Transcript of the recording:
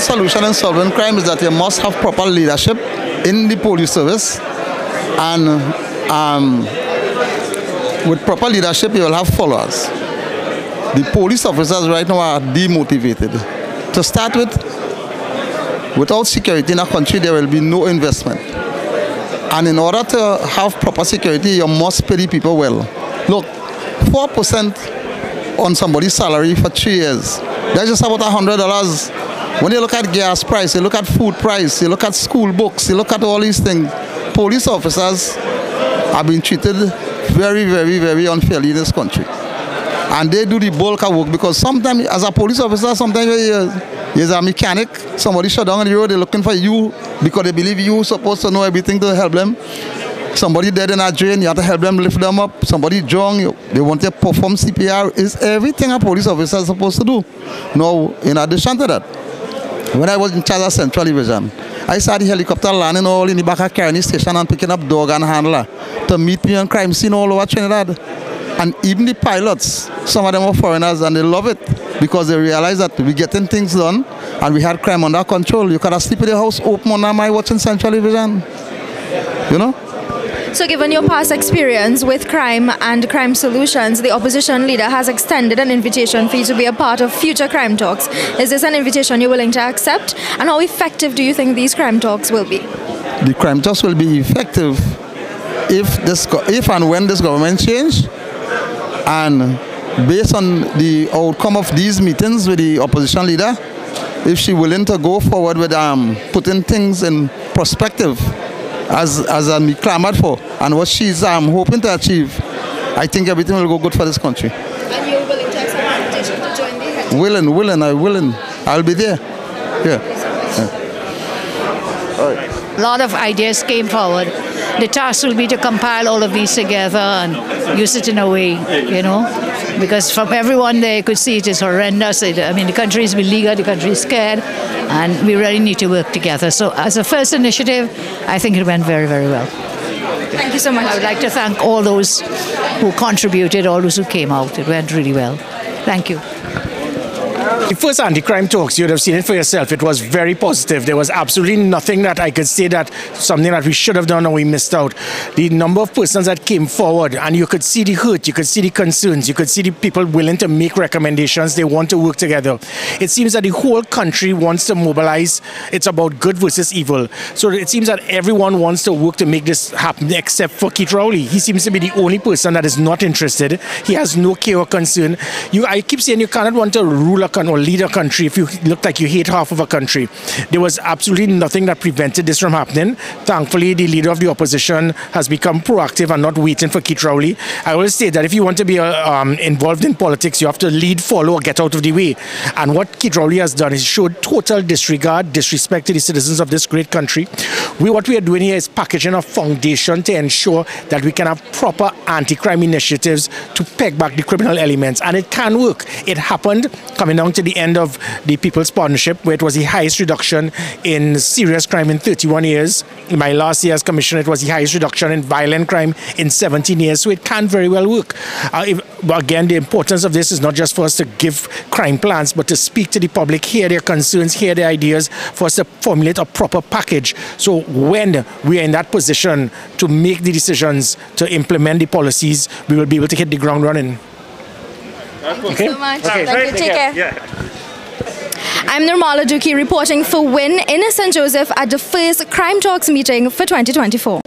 solution in solving crime is that you must have proper leadership in the police service and um, with proper leadership you will have followers. The police officers right now are demotivated. To start with, without security in a country there will be no investment. And in order to have proper security, you must pay the people well. Look, 4% on somebody's salary for three years. That's just about $100. When you look at gas price, you look at food price, you look at school books, you look at all these things, police officers are being treated very, very, very unfairly in this country. And they do the bulk of work because sometimes, as a police officer, sometimes you're, you're a mechanic, somebody shut down on the road, they're looking for you because they believe you're supposed to know everything to help them. Somebody dead in a drain, you have to help them lift them up. Somebody drunk, you, they want to perform CPR. Is everything a police officer is supposed to do. Now, in addition to that, when I was in charge of Central Division, I saw the helicopter landing all in the back of Kearney Station and picking up dog and handler to meet me on crime scene all over Trinidad. And even the pilots, some of them are foreigners and they love it because they realize that we're getting things done and we had crime under control. You could have sleep in the house open on my watching Central Division. You know? So, given your past experience with crime and crime solutions, the opposition leader has extended an invitation for you to be a part of future crime talks. Is this an invitation you're willing to accept? And how effective do you think these crime talks will be? The crime talks will be effective if this, if and when this government change, and based on the outcome of these meetings with the opposition leader, if she willing to go forward with um, putting things in perspective as as I'm clamored for and what she's I'm hoping to achieve, I think everything will go good for this country. And you're willing to accept the invitation to join the Willing, willing, I willing. I'll be there. Yeah. A lot of ideas came forward. The task will be to compile all of these together and use it in a way, you know, because from everyone there you could see it is horrendous. It, I mean, the country is beleaguered, the country is scared, and we really need to work together. So, as a first initiative, I think it went very, very well. Thank you so much. I would like to thank all those who contributed, all those who came out. It went really well. Thank you. The first anti-crime talks, you'd have seen it for yourself. It was very positive. There was absolutely nothing that I could say that something that we should have done or we missed out. The number of persons that came forward, and you could see the hurt, you could see the concerns, you could see the people willing to make recommendations. They want to work together. It seems that the whole country wants to mobilize. It's about good versus evil. So it seems that everyone wants to work to make this happen, except for Keith Rowley. He seems to be the only person that is not interested. He has no care or concern. You, I keep saying you cannot want to rule a or lead a country if you look like you hate half of a country. There was absolutely nothing that prevented this from happening. Thankfully, the leader of the opposition has become proactive and not waiting for Keith Rowley. I always say that if you want to be uh, um, involved in politics, you have to lead, follow, or get out of the way. And what Keith Rowley has done is showed total disregard, disrespect to the citizens of this great country. We, what we are doing here is packaging a foundation to ensure that we can have proper anti-crime initiatives to peg back the criminal elements. And it can work. It happened coming down to the end of the People's Partnership, where it was the highest reduction in serious crime in 31 years. In my last year as commissioner, it was the highest reduction in violent crime in 17 years. So it can very well work. Uh, if, again, the importance of this is not just for us to give crime plans, but to speak to the public, hear their concerns, hear their ideas, for us to formulate a proper package. So when we are in that position to make the decisions to implement the policies, we will be able to hit the ground running. Thank you so much. Okay, Thank you. Take care. Yeah. I'm Nirmala Duki reporting for WIN in St. Joseph at the first Crime Talks meeting for 2024.